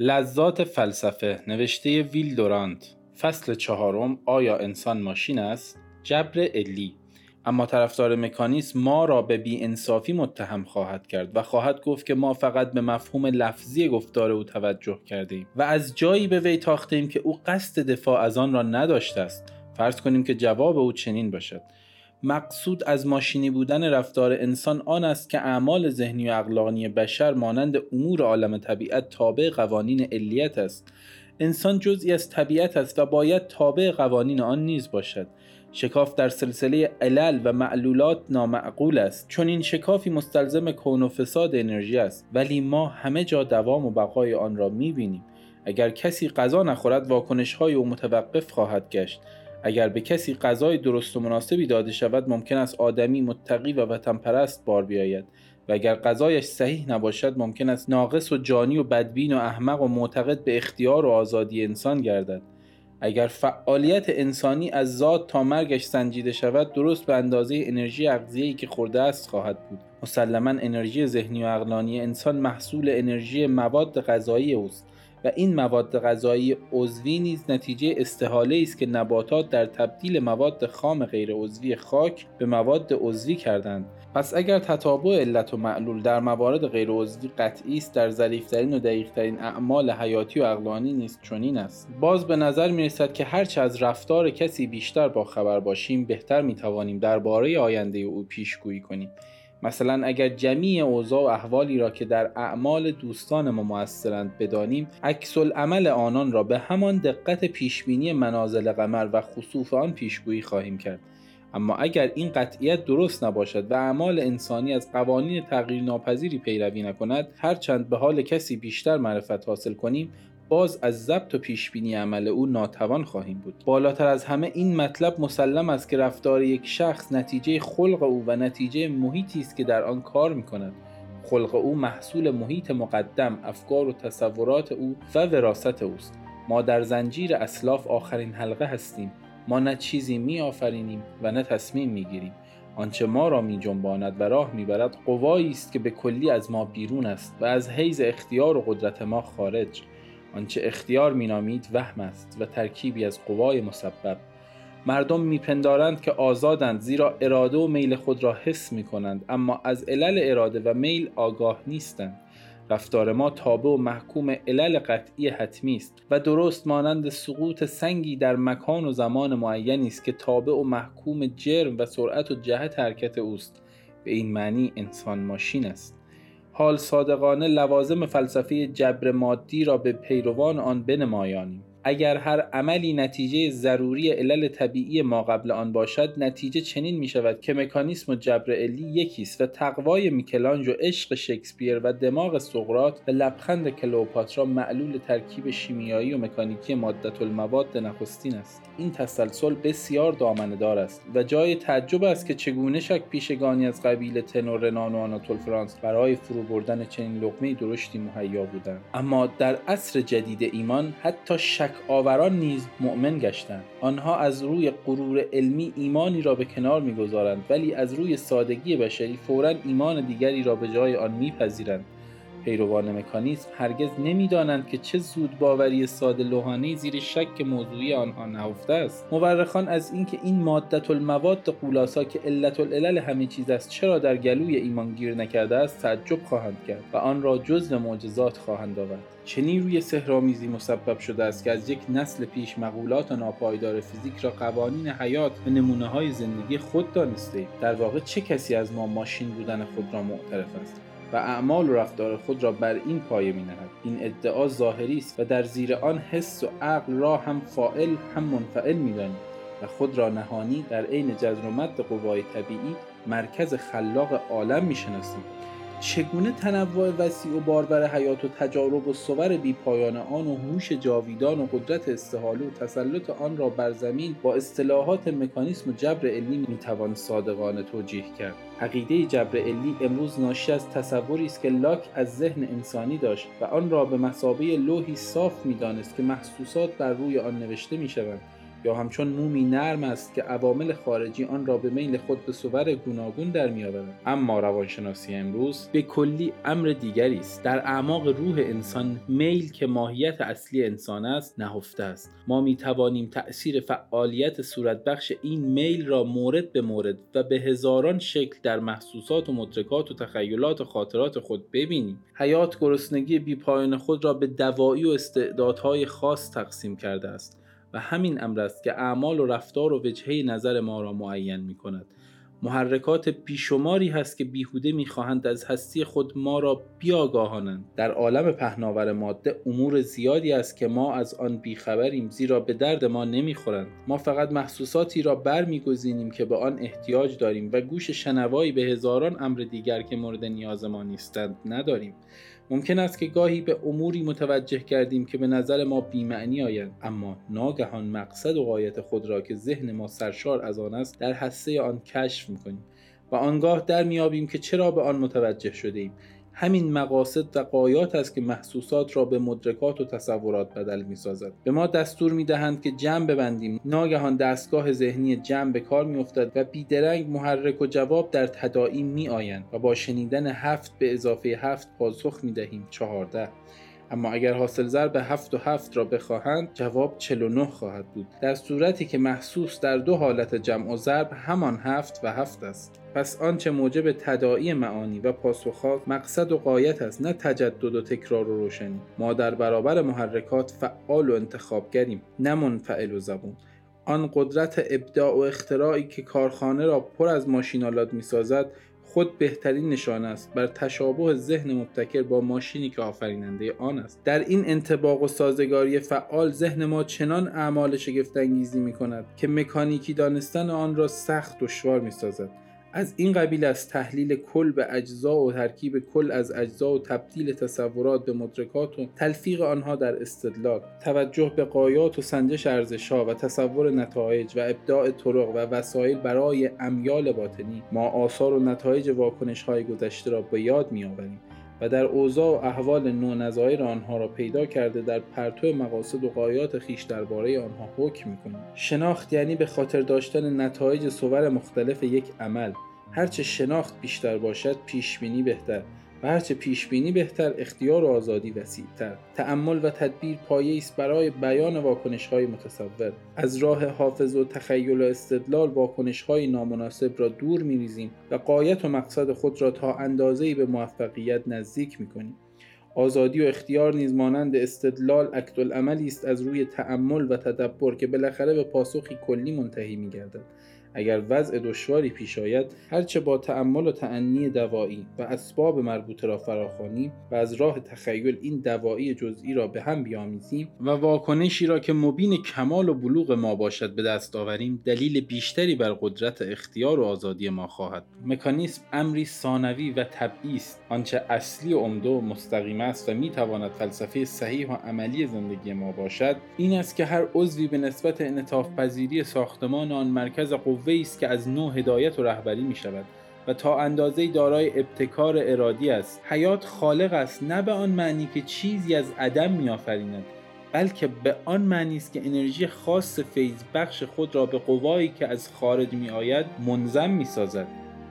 لذات فلسفه نوشته ویل دورانت فصل چهارم آیا انسان ماشین است؟ جبر علی اما طرفدار مکانیسم ما را به انصافی متهم خواهد کرد و خواهد گفت که ما فقط به مفهوم لفظی گفتار او توجه کردیم و از جایی به وی تاختیم که او قصد دفاع از آن را نداشته است. فرض کنیم که جواب او چنین باشد. مقصود از ماشینی بودن رفتار انسان آن است که اعمال ذهنی و اقلانی بشر مانند امور عالم طبیعت تابع قوانین علیت است. انسان جزئی از طبیعت است و باید تابع قوانین آن نیز باشد. شکاف در سلسله علل و معلولات نامعقول است. چون این شکافی مستلزم کون و فساد انرژی است. ولی ما همه جا دوام و بقای آن را می‌بینیم. اگر کسی غذا نخورد واکنش های او متوقف خواهد گشت. اگر به کسی غذای درست و مناسبی داده شود ممکن است آدمی متقی و وطن پرست بار بیاید. و اگر غذایش صحیح نباشد ممکن است ناقص و جانی و بدبین و احمق و معتقد به اختیار و آزادی انسان گردد. اگر فعالیت انسانی از ذات تا مرگش سنجیده شود درست به اندازه انرژی اغذیه‌ای که خورده است خواهد بود. مسلما انرژی ذهنی و عقلانی انسان محصول انرژی مواد غذایی اوست. و این مواد غذایی عضوی نیز نتیجه استحاله است که نباتات در تبدیل مواد خام غیر عضوی خاک به مواد عضوی کردند. پس اگر تتابع علت و معلول در موارد غیر عضوی قطعی است در ظریفترین و دقیقترین اعمال حیاتی و عقلانی نیست چنین است. باز به نظر می رسد که هرچه از رفتار کسی بیشتر با خبر باشیم بهتر می توانیم درباره آینده او پیشگویی کنیم. مثلا اگر جمیع اوضاع و احوالی را که در اعمال دوستان ما موثرند بدانیم عکس عمل آنان را به همان دقت پیشبینی منازل قمر و خصوف آن پیشگویی خواهیم کرد. اما اگر این قطعیت درست نباشد و اعمال انسانی از قوانین تغییر ناپذیری پیروی نکند هرچند به حال کسی بیشتر معرفت حاصل کنیم باز از ضبط و پیشبینی عمل او ناتوان خواهیم بود. بالاتر از همه این مطلب مسلم است که رفتار یک شخص نتیجه خلق او و نتیجه محیطی است که در آن کار می کند خلق او محصول محیط مقدم افکار و تصورات او و وراست اوست. ما در زنجیر اسلاف آخرین حلقه هستیم. ما نه چیزی می آفرینیم و نه تصمیم می گیریم آنچه ما را می جنباند و راه می برد قوایی است که به کلی از ما بیرون است و از حیز اختیار و قدرت ما خارج. آنچه اختیار مینامید وهم است و ترکیبی از قوای مسبب. مردم میپندارند که آزادند زیرا اراده و میل خود را حس می کنند اما از علل اراده و میل آگاه نیستند. رفتار ما تابع و محکوم علل قطعی حتمی است و درست مانند سقوط سنگی در مکان و زمان معینی است که تابع و محکوم جرم و سرعت و جهت حرکت اوست. به این معنی انسان ماشین است. حال صادقانه لوازم فلسفه جبر مادی را به پیروان آن بنمایانیم. اگر هر عملی نتیجه ضروری علل طبیعی ما قبل آن باشد نتیجه چنین می شود که مکانیسم و جبر علی یکیست و تقوای میکلانج و عشق شکسپیر و دماغ سقرات و لبخند کلوپاترا معلول ترکیب شیمیایی و مکانیکی مادت المواد نخستین است. این تسلسل بسیار دامنه دار است و جای تعجب است که چگونه شک پیشگانی از قبیل تنور رنان و آناتول فرانس برای فرو بردن چنین لقمه درشتی مهیا بودند. اما در عصر جدید ایمان حتی شک آوران نیز مؤمن گشتند. آنها از روی غرور علمی ایمانی را به کنار می‌گذارند ولی از روی سادگی بشری فورا ایمان دیگری را به جای آن میپذیرند. پیروان مکانیسم هرگز نمی‌دانند که چه زود باوری ساده لوحانه زیر شک موضوعی آنها نهفته است. مورخان از اینکه این مادت المواد قولاسا که علت العلل همه چیز است چرا در گلوی ایمان گیر نکرده است تعجب خواهند کرد و آن را جزو معجزات خواهند آورد. چه نیروی سهرامیزی مسبب شده است که از یک نسل پیش مقولات ناپایدار فیزیک را قوانین حیات و نمونه های زندگی خود دانسته در واقع چه کسی از ما ماشین بودن خود را معترف است؟ و اعمال و رفتار خود را بر این پایه می نهد. این ادعا ظاهری است و در زیر آن حس و عقل را هم فائل هم منفعل می و خود را نهانی در عین جزر و مد قوای طبیعی مرکز خلاق عالم می شناسیم. چگونه تنوع وسیع و باربر حیات و تجارب و صور بی پایان آن و هوش جاویدان و قدرت استحاله و تسلط آن را بر زمین با اصطلاحات مکانیسم و جبر علمی می‌توان صادقانه توجیه کرد. عقیده جبر علی امروز ناشی از تصوری است که لاک از ذهن انسانی داشت و آن را به مسابه لوحی صاف می‌دانست که محسوسات بر روی آن نوشته می‌شوند. یا همچون مومی نرم است که عوامل خارجی آن را به میل خود به صور گوناگون در میآورد. اما روانشناسی امروز به کلی امر دیگری است. در اعماق روح انسان میل که ماهیت اصلی انسان است نهفته است. ما می توانیم تأثیر فعالیت صورتبخش این میل را مورد به مورد و به هزاران شکل در محسوسات و مدرکات و تخیلات و خاطرات خود ببینیم. حیات گرسنگی بیپایان خود را به دوایی و استعدادهای خاص تقسیم کرده است. و همین امر است که اعمال و رفتار و وجهه نظر ما را معین می کند محرکات بیشماری هست که بیهوده می‌خواهند از هستی خود ما را بیاگاهانند. در عالم پهناور ماده امور زیادی است که ما از آن بیخبریم زیرا به درد ما نمی‌خورند. ما فقط محسوساتی را برمیگزینیم که به آن احتیاج داریم و گوش شنوایی به هزاران امر دیگر که مورد نیاز ما نیستند نداریم. ممکن است که گاهی به اموری متوجه کردیم که به نظر ما بیمعنی آیند اما ناگهان مقصد و قایت خود را که ذهن ما سرشار از آن است در حسه آن کشف می‌کنیم و آنگاه در میابیم که چرا به آن متوجه شده ایم همین مقاصد و قایات است که محسوسات را به مدرکات و تصورات بدل می سازد. به ما دستور می دهند که جمع ببندیم. ناگهان دستگاه ذهنی جمع به کار می افتد و بیدرنگ محرک و جواب در تداعی می آیند و با شنیدن هفت به اضافه هفت پاسخ می دهیم چهارده. اما اگر حاصل ضرب هفت و هفت را بخواهند جواب 49 خواهد بود. در صورتی که محسوس در دو حالت جمع و ضرب همان هفت و هفت است. پس آنچه موجب تداعی معانی و پاسخها مقصد و قایت است نه تجدد و تکرار و روشنی. ما در برابر محرکات فعال و انتخابگریم نه منفعل و زبون. آن قدرت ابداع و اختراعی که کارخانه را پر از ماشینالات می‌سازد خود بهترین نشانه است. بر تشابه ذهن مبتکر با ماشینی که آفریننده آن است. در این انتباق و سازگاری فعال ذهن ما چنان اعمال شگفتانگیزی می کند که مکانیکی دانستن آن را سخت دشوار می سازد از این قبیل از تحلیل کل به اجزا و ترکیب کل از اجزا و تبدیل تصورات به مدرکات و تلفیق آنها در استدلال توجه به قایات و سنجش ارزشها و تصور نتایج و ابداع طرق و وسایل برای امیال باطنی ما آثار و نتایج واکنش های گذشته را به یاد میآوریم. و در اوضاع و احوال نو نظایر آنها را پیدا کرده در پرتو مقاصد و قایات خیش درباره آنها حکم می‌کنیم. شناخت یعنی به خاطر داشتن نتایج صور مختلف یک عمل. هرچه شناخت بیشتر باشد پیشبینی بهتر. و هرچه پیشبینی بهتر اختیار و آزادی وسیعتر تأمل و تدبیر پایه است برای بیان واکنش های متصور. از راه حافظ و تخیل و استدلال واکنش های نامناسب را دور میریزیم و قایت و مقصد خود را تا اندازه‌ای به موفقیت نزدیک می‌کنیم. آزادی و اختیار نیز مانند استدلال عکس است از روی تأمل و تدبر که بالاخره به پاسخی کلی منتهی میگردد. اگر وضع دشواری پیش آید هرچه با تأمل و تعنی دوایی و اسباب مربوطه را فراخوانیم و از راه تخیل این دوایی جزئی را به هم بیامیزیم و واکنشی را که مبین کمال و بلوغ ما باشد به دست آوریم دلیل بیشتری بر قدرت اختیار و آزادی ما خواهد. مکانیسم امری ثانوی و طبعی است. آنچه اصلی و عمده و مستقیم است و می‌تواند فلسفه صحیح و عملی زندگی ما باشد این است که هر عضوی به نسبت انعطاف پذیری ساختمان آن مرکز قوه است که از نوع هدایت و رهبری می شود و تا اندازه دارای ابتکار ارادی است. حیات خالق است نه به آن معنی که چیزی از عدم می آفریند بلکه به آن معنی است که انرژی خاص فیض بخش خود را به قوایی که از خارج می آید منظم می سازد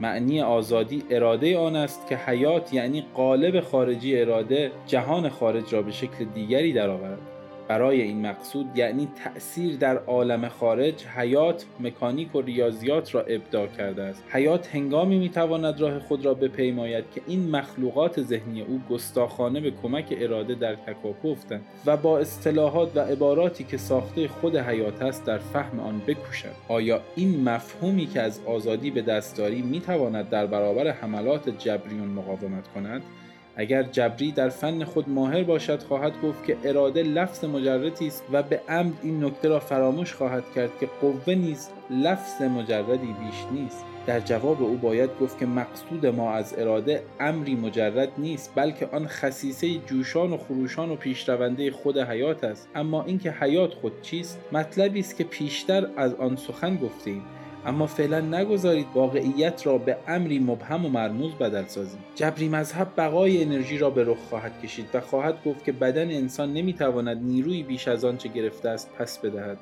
معنی آزادی اراده آن است که حیات یعنی قالب خارجی اراده جهان خارج را به شکل دیگری درآورد. برای این مقصود یعنی تأثیر در عالم خارج حیات مکانیک و ریاضیات را ابداع کرده است. حیات هنگامی می‌تواند راه خود را بپیماید که این مخلوقات ذهنی او گستاخانه به کمک اراده در تکاپو افتند و با اصطلاحات و عباراتی که ساخته خود حیات است در فهم آن بکوشد. آیا این مفهومی که از آزادی به دست داری می‌تواند در برابر حملات جبریون مقاومت کند؟ اگر جبری در فن خود ماهر باشد خواهد گفت که اراده لفظ مجردی است و به عمد این نکته را فراموش خواهد کرد که قوه نیز لفظ مجردی بیش نیست. در جواب او باید گفت که مقصود ما از اراده امری مجرد نیست بلکه آن خصیصه جوشان و خروشان و پیشرونده خود حیات است. اما اینکه حیات خود چیست؟ مطلبی است که پیشتر از آن سخن گفتیم. اما فعلا نگذارید واقعیت را به امری مبهم و مرموز بدل سازید جبری مذهب بقای انرژی را به رخ خواهد کشید و خواهد گفت که بدن انسان نمی‌تواند نیروی بیش از آنچه گرفته است پس بدهد.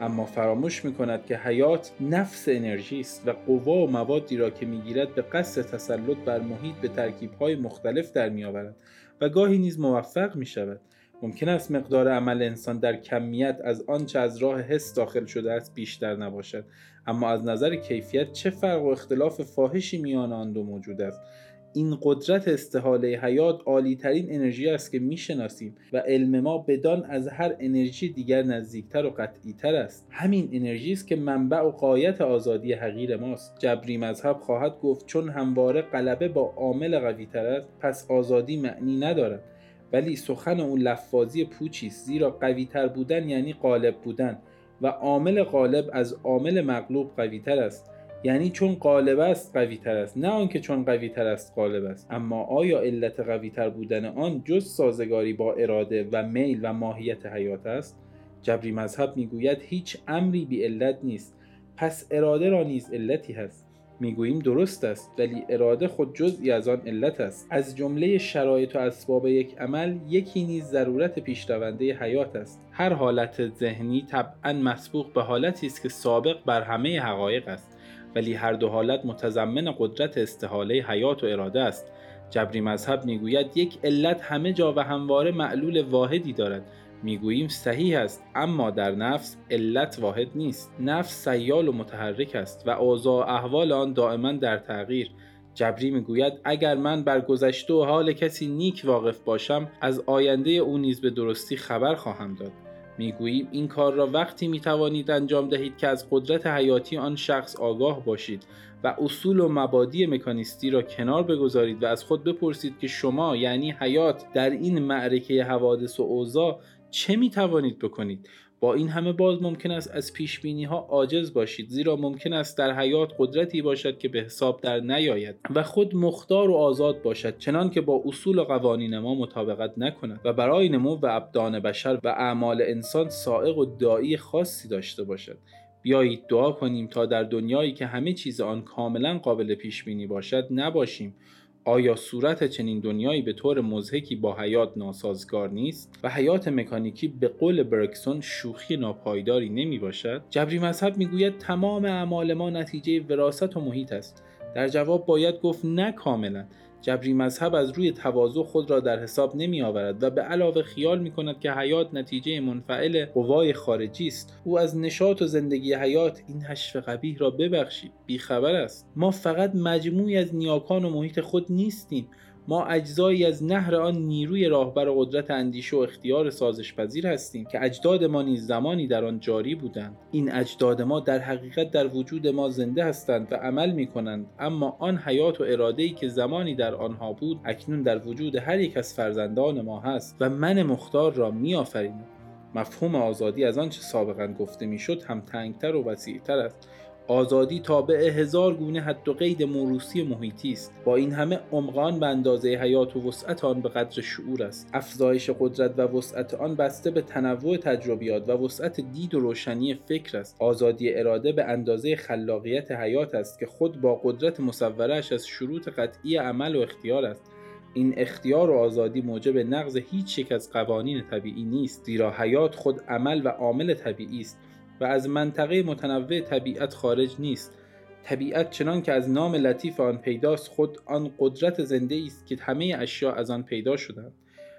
اما فراموش می کند که حیات نفس انرژی است و قوا و موادی را که می‌گیرد به قصد تسلط بر محیط به ترکیبهای مختلف در میآورد و گاهی نیز موفق می شود ممکن است مقدار عمل انسان در کمیت از آنچه از راه حس داخل شده است بیشتر نباشد. اما از نظر کیفیت چه فرق و اختلاف فاحشی میان آن دو موجود است؟ این قدرت استحاله حیات عالی ترین انرژی است که می‌شناسیم و علم ما بدان از هر انرژی دیگر نزدیکتر و قطعیتر است. همین انرژی است که منبع و قایت آزادی حقیر ماست. جبری مذهب خواهد گفت چون همواره غلبه با عامل قویتر است پس آزادی معنی ندارد. ولی سخن اون لفاظی پوچی است زیرا قویتر بودن یعنی غالب بودن و عامل غالب از عامل مغلوب قویتر است. یعنی چون غالب است قوی تر است. نه آنکه چون قوی تر است غالب است. اما آیا علت قوی تر بودن آن جز سازگاری با اراده و میل و ماهیت حیات است؟ جبری مذهب می‌گوید هیچ امری بی علت نیست. پس اراده را نیز علتی هست. می‌گوییم درست است ولی اراده خود جزئی از آن علت است. از جمله شرایط و اسباب یک عمل یکی نیز ضرورت پیشرونده حیات است. هر حالت ذهنی طبعا مسبوق به حالتی است که سابق بر همه حقایق است ولی هر دو حالت متضمن قدرت استحاله حیات و اراده است. جبری مذهب می‌گوید یک علت همه جا و همواره معلول واحدی دارد. می‌گوییم صحیح است اما در نفس علت واحد نیست. نفس سیال و متحرک است و اوضاع احوال آن دائما در تغییر. جبری می‌گوید اگر من بر گذشته و حال کسی نیک واقف باشم از آینده او نیز به درستی خبر خواهم داد. می‌گوییم این کار را وقتی می توانید انجام دهید که از قدرت حیاتی آن شخص آگاه باشید و اصول و مبادی مکانیستی را کنار بگذارید و از خود بپرسید که شما یعنی حیات در این معرکه حوادث و اوضاع چه می توانید بکنید؟ با این همه باز ممکن است از پیش بینی ها عاجز باشید زیرا ممکن است در حیات قدرتی باشد که به حساب در نیاید و خود مختار و آزاد باشد چنان که با اصول و قوانین ما مطابقت نکند و برای نمو و ابدان بشر و اعمال انسان سائق و دایی خاصی داشته باشد. بیایید دعا کنیم تا در دنیایی که همه چیز آن کاملا قابل پیش بینی باشد نباشیم. آیا صورت چنین دنیایی به طور مزهکی با حیات ناسازگار نیست و حیات مکانیکی به قول برکسون شوخی ناپایداری نمی باشد؟ جبری مذهب می‌گوید تمام اعمال ما نتیجه وراست و محیط است در جواب باید گفت نه کاملا جبری مذهب از روی تواضع خود را در حساب نمی آورد و به علاوه خیال می کند که حیات نتیجه منفعل قوای خارجی است. او از نشاط و زندگی حیات این حشف قبیح را ببخشید. بیخبر است. ما فقط مجموعی از نیاکان و محیط خود نیستیم. ما اجزایی از نهر آن نیروی راهبر قدرت اندیشه و اختیار سازش پذیر هستیم که اجداد ما نیز زمانی در آن جاری بودند. این اجداد ما در حقیقت در وجود ما زنده هستند و عمل می کنند اما آن حیات و ای که زمانی در آنها بود اکنون در وجود هر یک از فرزندان ما هست و من مختار را می آفرینم مفهوم آزادی از آنچه سابقا گفته می‌شد هم تنگتر و وسیعتر است. آزادی تابع هزار گونه حد و قید موروسی محیطی است. با این همه عمقان به اندازه حیات و وسعت آن به قدر شعور است. افزایش قدرت و وسعت آن بسته به تنوع تجربیات و وسعت دید و روشنی فکر است. آزادی اراده به اندازه خلاقیت حیات است که خود با قدرت مصورش از شروط قطعی عمل و اختیار است. این اختیار و آزادی موجب نقض هیچ یک از قوانین طبیعی نیست زیرا حیات خود عمل و عامل طبیعی است. و از منطقه متنوع طبیعت خارج نیست. طبیعت چنان که از نام لطیف آن پیداست خود آن قدرت زنده است که همه اشیا از آن پیدا شدند.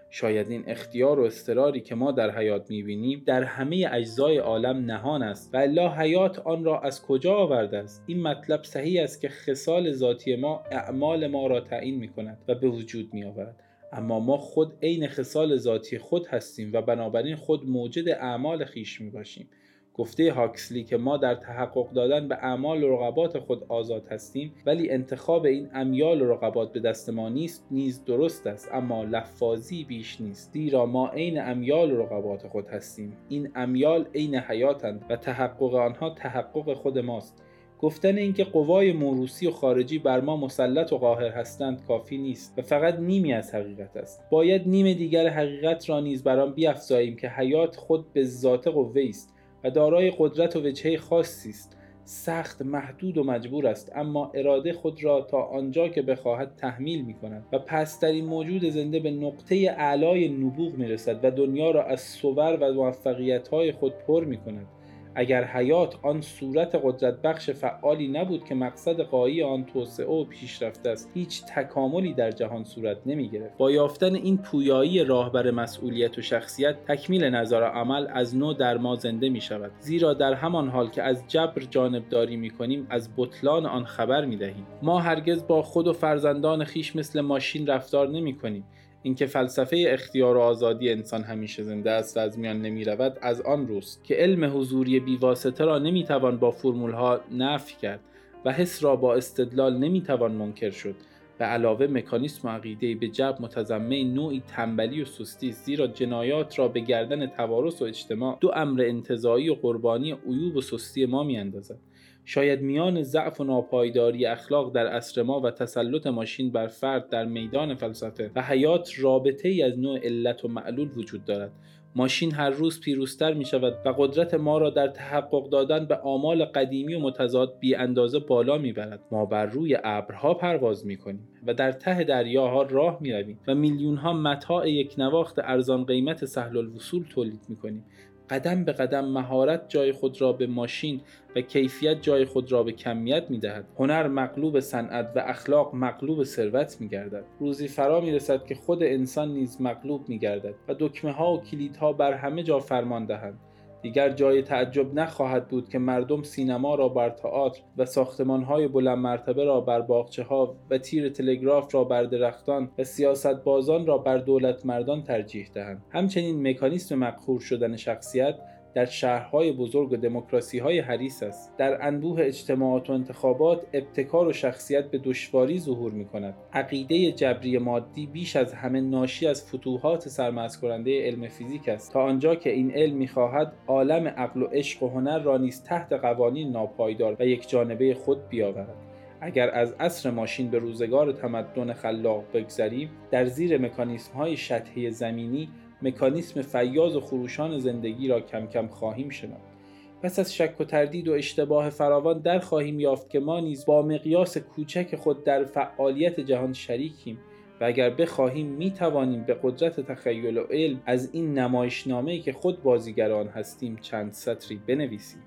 شاید این اختیار و استراری که ما در حیات می‌بینیم در همه اجزای عالم نهان است و الله حیات آن را از کجا آورده است؟ این مطلب صحیح است که خصال ذاتی ما اعمال ما را تعیین می‌کند و به وجود میآورد. اما ما خود عین خصال ذاتی خود هستیم و بنابراین خود موجد اعمال خیش می باشیم گفته هاکسلی که ما در تحقق دادن به اعمال و رقبات خود آزاد هستیم ولی انتخاب این امیال و رقبات به دست ما نیست نیز درست است اما لفاظی بیش نیست. زیرا ما عین امیال و رقبات خود هستیم. این امیال عین حیاتند و تحقق آنها تحقق خود ماست. گفتن اینکه قوای موروسی و خارجی بر ما مسلط و قاهر هستند کافی نیست و فقط نیمی از حقیقت است. باید نیم دیگر حقیقت را نیز بر آن بیافزاییم که حیات خود به ذات قوه است. دارای قدرت و وجهه خاصی است. سخت محدود و مجبور است اما اراده خود را تا آنجا که بخواهد تحمیل می کند و پسترین موجود زنده به نقطه اعلای نبوغ می رسد و دنیا را از صور و موفقیت های خود پر می کند اگر حیات آن صورت قدرت بخش فعالی نبود که مقصد قایی آن توسعه و پیشرفت است هیچ تکاملی در جهان صورت نمی گرفت با یافتن این پویایی راهبر مسئولیت و شخصیت تکمیل نظر عمل از نو در ما زنده می شود زیرا در همان حال که از جبر جانبداری می کنیم از بطلان آن خبر می دهیم ما هرگز با خود و فرزندان خیش مثل ماشین رفتار نمی کنیم اینکه فلسفه اختیار و آزادی انسان همیشه زنده است و از میان نمی رود از آن روست که علم حضوری بیواسطه را نمی توان با فرمول ها نفی کرد و حس را با استدلال نمی توان منکر شد به علاوه مکانیسم و عقیده به جب متضمن نوعی تنبلی و سستی زیرا جنایات را به گردن توارث و اجتماع دو امر انتظایی و قربانی عیوب و سستی ما میاندازد. شاید میان ضعف و ناپایداری اخلاق در عصر ما و تسلط ماشین بر فرد در میدان فلسفه و حیات رابطه ای از نوع علت و معلول وجود دارد ماشین هر روز پیروزتر می شود و قدرت ما را در تحقق دادن به آمال قدیمی و متضاد بی اندازه بالا می برد. ما بر روی ابرها پرواز می کنیم و در ته دریاها راه می رویم و میلیون ها متاع یک نواخت ارزان قیمت سهل الوصول تولید می کنیم قدم به قدم مهارت جای خود را به ماشین و کیفیت جای خود را به کمیت می دهد. هنر مغلوب صنعت و اخلاق مغلوب ثروت می گردد. روزی فرا می رسد که خود انسان نیز مغلوب می گردد و دکمه ها و کلیدها بر همه جا فرمان دهند. دیگر جای تعجب نخواهد بود که مردم سینما را بر تئاتر و ساختمانهای بلند مرتبه را بر باغچه ها و تیر تلگراف را بر درختان و سیاست بازان را بر دولت مردان ترجیح دهند. همچنین مکانیسم مقهور شدن شخصیت در شهرهای بزرگ و دموکراسی های حریص است. در انبوه اجتماعات و انتخابات ابتکار و شخصیت به دشواری ظهور می کند عقیده جبری مادی بیش از همه ناشی از فتوحات سرمست علم فیزیک است. تا آنجا که این علم می‌خواهد عالم عقل و عشق و هنر را نیز تحت قوانین ناپایدار و یک جانبه خود بیاورد. اگر از عصر ماشین به روزگار تمدن خلاق بگذریم در زیر مکانیسم های شطحی زمینی مکانیسم فیاض و خروشان زندگی را کم کم خواهیم شناخت پس از شک و تردید و اشتباه فراوان در خواهیم یافت که ما نیز با مقیاس کوچک خود در فعالیت جهان شریکیم و اگر بخواهیم می توانیم به قدرت تخیل و علم از این نمایشنامه که خود بازیگران هستیم چند سطری بنویسیم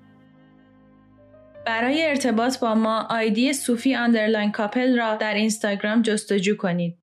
برای ارتباط با ما آیدی صوفی underline couple را در اینستاگرام جستجو کنید.